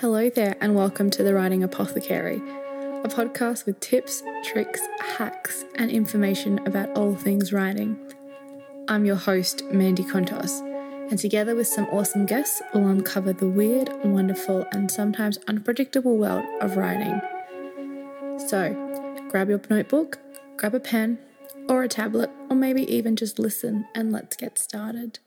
Hello there, and welcome to the Writing Apothecary, a podcast with tips, tricks, hacks, and information about all things writing. I'm your host, Mandy Contos, and together with some awesome guests, we'll uncover the weird, wonderful, and sometimes unpredictable world of writing. So, grab your notebook, grab a pen, or a tablet, or maybe even just listen, and let's get started.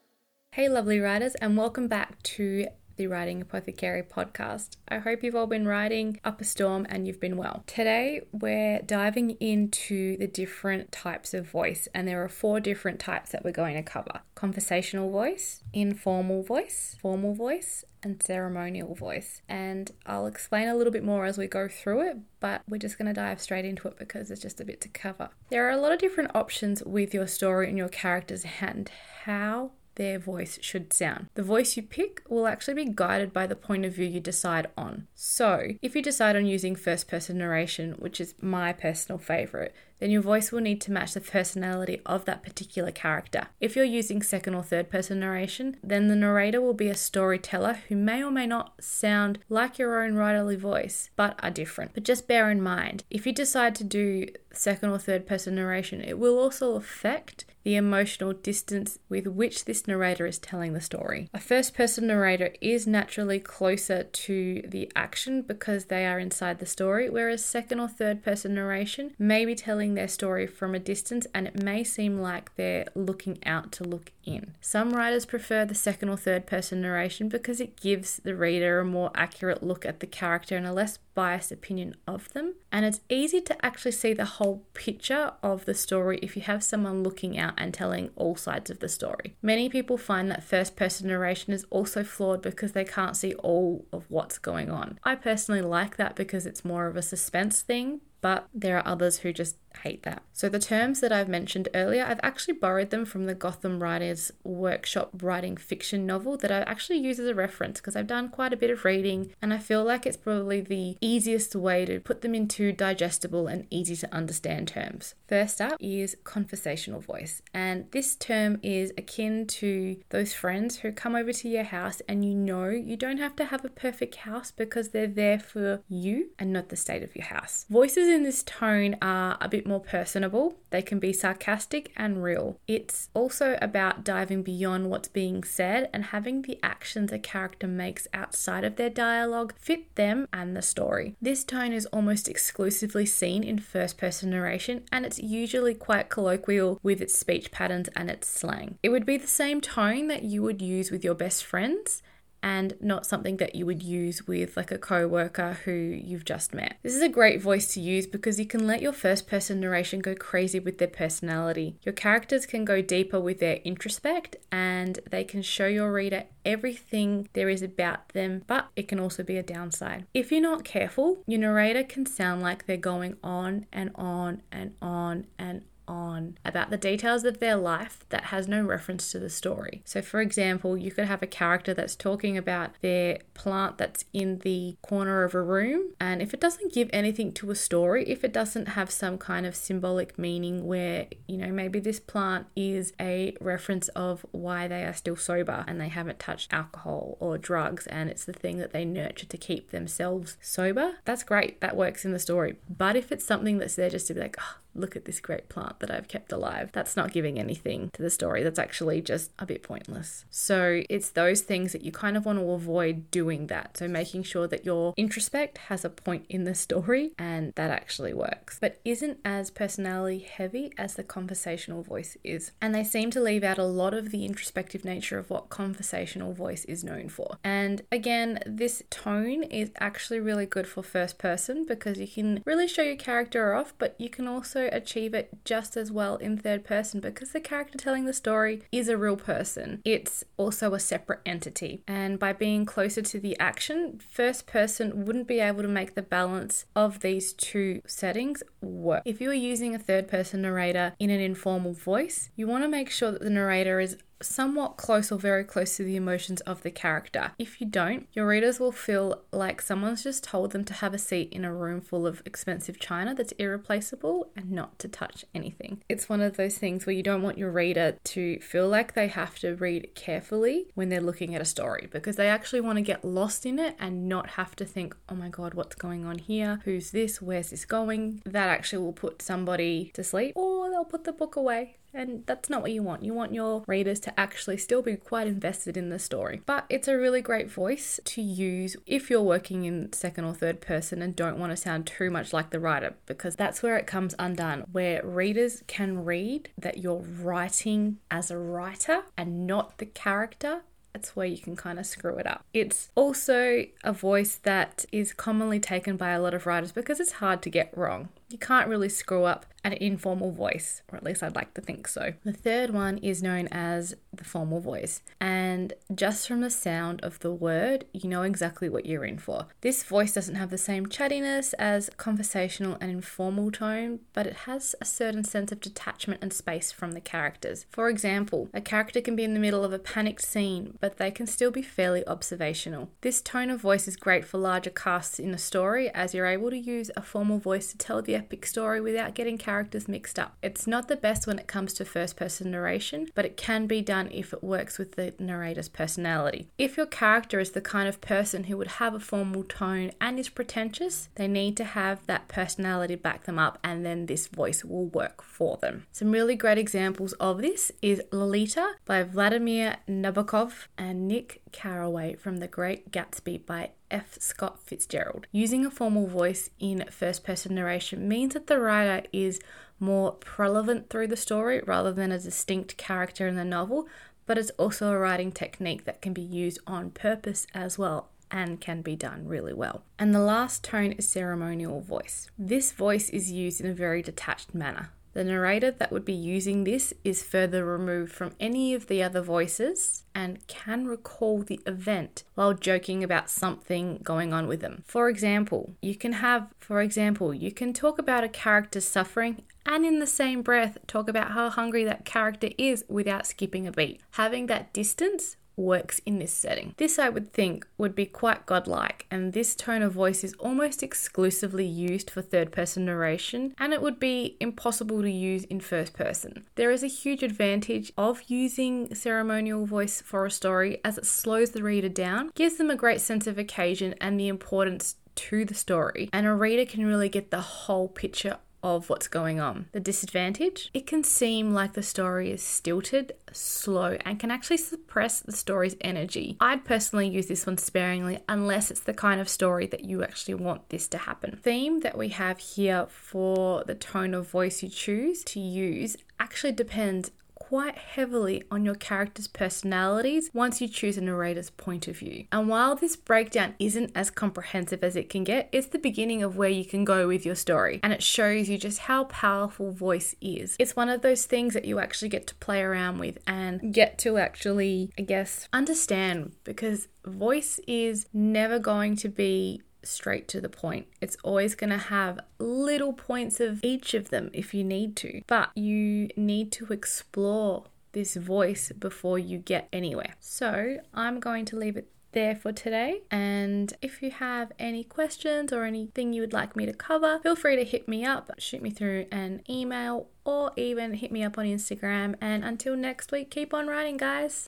Hey, lovely writers, and welcome back to the Writing Apothecary podcast. I hope you've all been riding up a storm and you've been well. Today, we're diving into the different types of voice, and there are four different types that we're going to cover conversational voice, informal voice, formal voice, and ceremonial voice. And I'll explain a little bit more as we go through it, but we're just going to dive straight into it because there's just a bit to cover. There are a lot of different options with your story and your characters and how their voice should sound. The voice you pick will actually be guided by the point of view you decide on. So, if you decide on using first person narration, which is my personal favorite, then your voice will need to match the personality of that particular character. If you're using second or third person narration, then the narrator will be a storyteller who may or may not sound like your own writerly voice, but are different. But just bear in mind, if you decide to do second or third person narration, it will also affect the emotional distance with which this narrator is telling the story. A first person narrator is naturally closer to the action because they are inside the story, whereas second or third person narration may be telling telling their story from a distance and it may seem like they're looking out to look in. Some writers prefer the second or third person narration because it gives the reader a more accurate look at the character and a less biased opinion of them. And it's easy to actually see the whole picture of the story if you have someone looking out and telling all sides of the story. Many people find that first person narration is also flawed because they can't see all of what's going on. I personally like that because it's more of a suspense thing, but there are others who just hate that. So, the terms that I've mentioned earlier, I've actually borrowed them from the Gotham Writers Workshop writing fiction novel that I actually use as a reference because I've done quite a bit of reading and I feel like it's probably the easiest way to put them into digestible and easy to understand terms. First up is conversational voice, and this term is akin to those friends who come over to your house and you know you don't have to have a perfect house because they're there for you and not the state of your house. Voices in this tone are a bit bit more personable, they can be sarcastic and real. It's also about diving beyond what's being said and having the actions a character makes outside of their dialogue fit them and the story. This tone is almost exclusively seen in first person narration and it's usually quite colloquial with its speech patterns and its slang. It would be the same tone that you would use with your best friends and not something that you would use with like a co-worker who you've just met. This is a great voice to use because you can let your first person narration go crazy with their personality. Your characters can go deeper with their introspect and they can show your reader everything there is about them, but it can also be a downside. If you're not careful, your narrator can sound like they're going on and on and on and on about the details of their life that has no reference to the story. So, for example, you could have a character that's talking about their plant that's in the corner of a room, and if it doesn't give anything to a story, if it doesn't have some kind of symbolic meaning where, you know, maybe this plant is a reference of why they are still sober and they haven't touched alcohol or drugs, and it's the thing that they nurture to keep themselves sober, that's great. That works in the story. But if it's something that's there just to be like, oh, look at this great plant that I've kept alive. That's not giving anything to the story. That's actually just a bit pointless. So it's those things that you kind of want to avoid doing that. So making sure that your introspect has a point in the story and that actually works, but isn't as personality heavy as the conversational voice is. And they seem to leave out a lot of the introspective nature of what conversational voice is known for. And again, this tone is actually really good for first person because you can really show your character off, but you can also achieve it just as well in third person because the character telling the story is a real person. It's also a separate entity. And by being closer to the action, first person wouldn't be able to make the balance of these two settings work. If you are using a third person narrator in an informal voice, you want to make sure that the narrator is somewhat close or very close to the emotions of the character. If you don't, your readers will feel like someone's just told them to have a seat in a room full of expensive china that's irreplaceable and not to touch anything. It's one of those things where you don't want your reader to feel like they have to read carefully when they're looking at a story because they actually want to get lost in it and not have to think, oh my god, what's going on here? Who's this? Where's this going? That actually will put somebody to sleep or they'll put the book away. And that's not what you want. You want your readers to actually still be quite invested in the story. But it's a really great voice to use if you're working in second or third person and don't want to sound too much like the writer, because that's where it comes undone, where readers can read that you're writing as a writer and not the character that's where you can kind of screw it up. It's also a voice that is commonly taken by a lot of writers because it's hard to get wrong. You can't really screw up an informal voice, or at least I'd like to think so. The third one is known as the formal voice, and just from the sound of the word, you know exactly what you're in for. This voice doesn't have the same chattiness as conversational and informal tone, but it has a certain sense of detachment and space from the characters. For example, a character can be in the middle of a panicked scene, but they can still be fairly observational. This tone of voice is great for larger casts in a story, as you're able to use a formal voice to tell the epic story without getting characters mixed up. It's not the best when it comes to first person narration, but it can be done if it works with the narrator's personality. If your character is the kind of person who would have a formal tone and is pretentious, they need to have that personality back them up, and then this voice will work for them. Some really great examples of this is Lolita by Vladimir Nabokov and Nick Carraway from The Great Gatsby by F. Scott Fitzgerald. Using a formal voice in first person narration means that the writer is more prevalent through the story rather than a distinct character in the novel, but it's also a writing technique that can be used on purpose as well and can be done really well. And the last tone is ceremonial voice. This voice is used in a very detached manner. The narrator that would be using this is further removed from any of the other voices and can recall the event while joking about something going on with them. For example, you can have, for example, you can talk about a character suffering and in the same breath talk about how hungry that character is without skipping a beat. Having that distance works in this setting. This, I would think, would be quite godlike, and this tone of voice is almost exclusively used for third person narration, and it would be impossible to use in first person. There is a huge advantage of using ceremonial voice for a story as it slows the reader down, gives them a great sense of occasion and the importance to the story, and a reader can really get the whole picture of what's going on. The disadvantage? It can seem like the story is stilted, slow, and can actually suppress the story's energy. I'd personally use this one sparingly unless it's the kind of story that you actually want this to happen. Theme that we have here for the tone of voice you choose to use actually depends quite heavily on your character's personalities once you choose a narrator's point of view. And while this breakdown isn't as comprehensive as it can get, it's the beginning of where you can go with your story and it shows you just how powerful voice is. It's one of those things that you actually get to play around with and get to actually, I guess, understand because voice is never going to be straight to the point. It's always going to have little points of each of them if you need to, but you need to explore this voice before you get anywhere. So I'm going to leave it there for today. And if you have any questions or anything you would like me to cover, feel free to hit me up, shoot me through an email, or even hit me up on Instagram. And until next week, keep on writing, guys.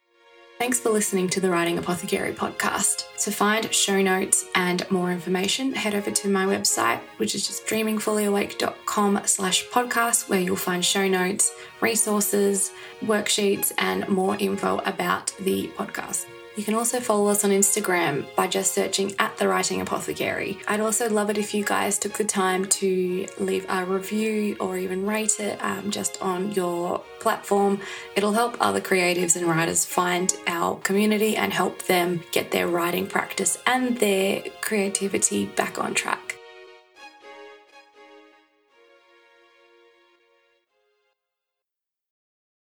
Thanks for listening to the Writing Apothecary podcast. To find show notes and more information, head over to my website, which is just dreamingfullyawake.com slash podcast, where you'll find show notes, resources, worksheets, and more info about the podcast. You can also follow us on Instagram by just searching at the Writing Apothecary. I'd also love it if you guys took the time to leave a review or even rate it um, just on your platform. It'll help other creatives and writers find our community and help them get their writing practice and their creativity back on track.